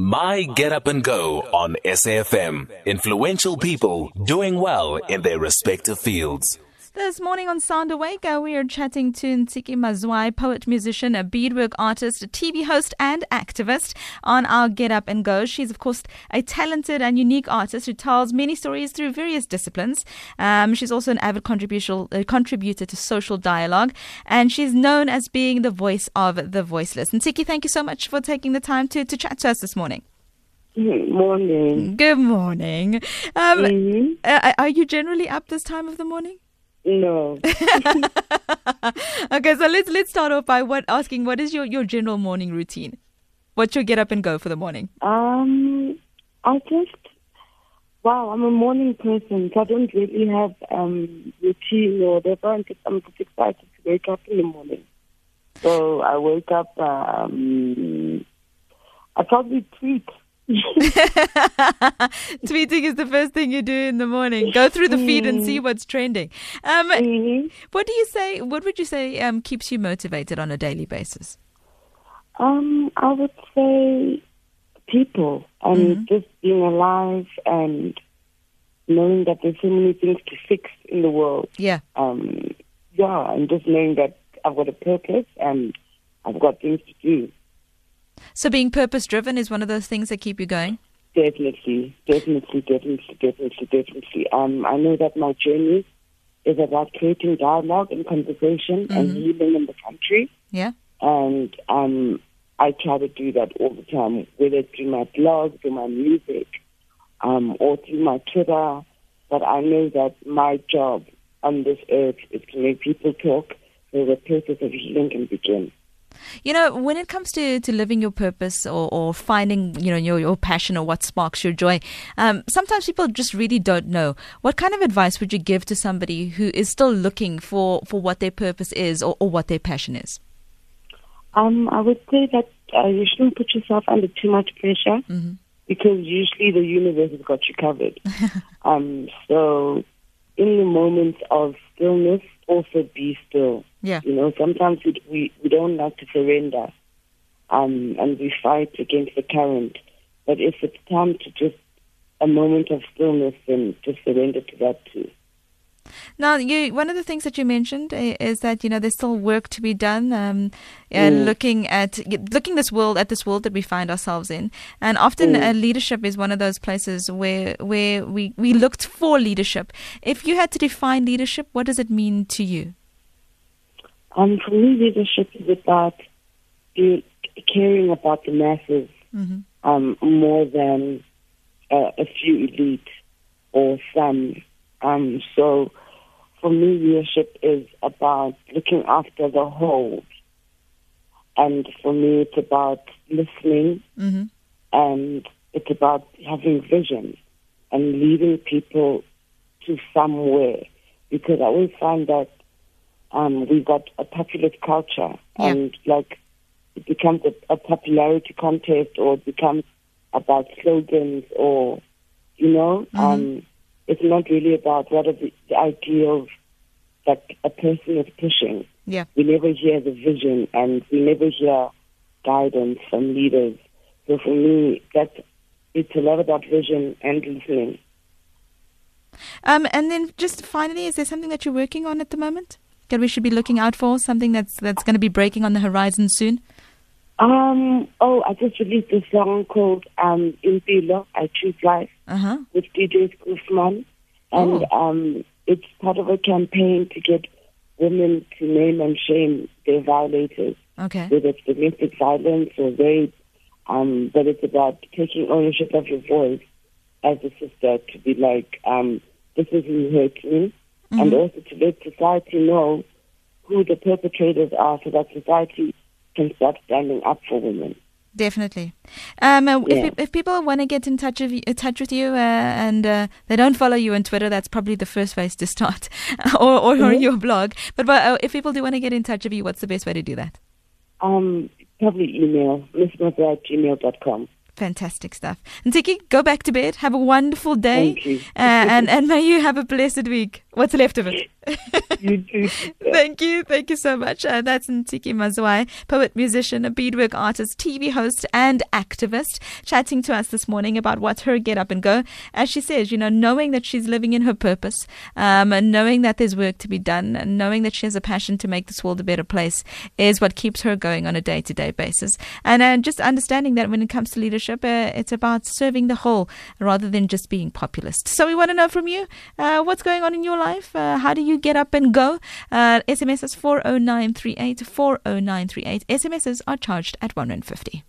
My Get Up and Go on SAFM. Influential people doing well in their respective fields. This morning on Sound Awake, uh, we are chatting to Ntsiki Mazwai, poet, musician, a beadwork artist, a TV host, and activist on our Get Up and Go. She's, of course, a talented and unique artist who tells many stories through various disciplines. Um, she's also an avid uh, contributor to social dialogue, and she's known as being the voice of the voiceless. Ntsiki, thank you so much for taking the time to, to chat to us this morning. Good morning. Good morning. Um, mm-hmm. uh, are you generally up this time of the morning? No. okay, so let's let's start off by what asking what is your, your general morning routine? What's your get up and go for the morning? Um, I just wow, I'm a morning person, so I don't really have um routine or whatever. I'm just, I'm just excited to wake up in the morning. So I wake up. Um, I probably tweet Tweeting is the first thing you do in the morning. Go through the feed and see mm. what's trending. Um, mm-hmm. What do you say? What would you say um, keeps you motivated on a daily basis? Um, I would say people and mm-hmm. just being alive and knowing that there's so many things to fix in the world. Yeah. Um, yeah, and just knowing that I've got a purpose and I've got things to do. So being purpose driven is one of those things that keep you going? Definitely, definitely, definitely, definitely, definitely. Um, I know that my journey is about creating dialogue and conversation mm-hmm. and healing in the country. Yeah. And um, I try to do that all the time, whether it's through my blog, through my music, um, or through my Twitter. But I know that my job on this earth is to make people talk so the process of healing can begin. You know, when it comes to, to living your purpose or, or finding, you know, your, your passion or what sparks your joy, um, sometimes people just really don't know. What kind of advice would you give to somebody who is still looking for, for what their purpose is or, or what their passion is? Um, I would say that uh, you shouldn't put yourself under too much pressure mm-hmm. because usually the universe has got you covered. um, so, in the moments of stillness, also be still. Yeah. You know, sometimes we, we, we don't like to surrender um, and we fight against the current. But if it's time to just a moment of stillness, then just surrender to that too. Now, you, one of the things that you mentioned eh, is that you know there's still work to be done, um, and mm. looking at looking this world at this world that we find ourselves in, and often mm. uh, leadership is one of those places where where we we looked for leadership. If you had to define leadership, what does it mean to you? Um, for me, leadership is about caring about the masses mm-hmm. um, more than uh, a few elite or some. Um, so, for me, leadership is about looking after the whole. And for me, it's about listening mm-hmm. and it's about having vision and leading people to somewhere. Because I always find that um, we've got a populist culture, yeah. and like it becomes a, a popularity contest, or it becomes about slogans, or you know, mm-hmm. um, it's not really about what are the, the ideals that a person is pushing. Yeah, we never hear the vision, and we never hear guidance from leaders. So for me, that's it's a lot about vision and listening. Um, and then just finally, is there something that you're working on at the moment? that we should be looking out for? Something that's that's going to be breaking on the horizon soon? Um. Oh, I just released a song called um, Impilo, I Choose Life, uh-huh. with DJ Guzman. And oh. um, it's part of a campaign to get women to name and shame their violators. Okay. Whether it's domestic violence or rape, um, but it's about taking ownership of your voice as a sister to be like, um, this is who hurt me mm-hmm. and also to let society know who the perpetrators are so that society can start standing up for women. Definitely. Um, uh, yeah. if, if people want to get in touch, of, in touch with you uh, and uh, they don't follow you on Twitter, that's probably the first place to start, or, or mm-hmm. your blog. But, but uh, if people do want to get in touch with you, what's the best way to do that? Um, probably email, missmother at gmail.com. Fantastic stuff. Ntsiki, go back to bed. Have a wonderful day. Thank you. Uh, and, and may you have a blessed week. What's left of it. you. Thank you. Thank you so much. Uh, that's Ntsiki Mazwai, poet, musician, a beadwork artist, TV host, and activist, chatting to us this morning about what her get up and go. As she says, you know, knowing that she's living in her purpose, um, and knowing that there's work to be done, and knowing that she has a passion to make this world a better place is what keeps her going on a day to day basis. And uh, just understanding that when it comes to leadership, uh, it's about serving the whole rather than just being populist. So we want to know from you uh, what's going on in your life. Uh, how do you get up and go? Uh, SMS is 40938, 40938. SMSs are charged at 150.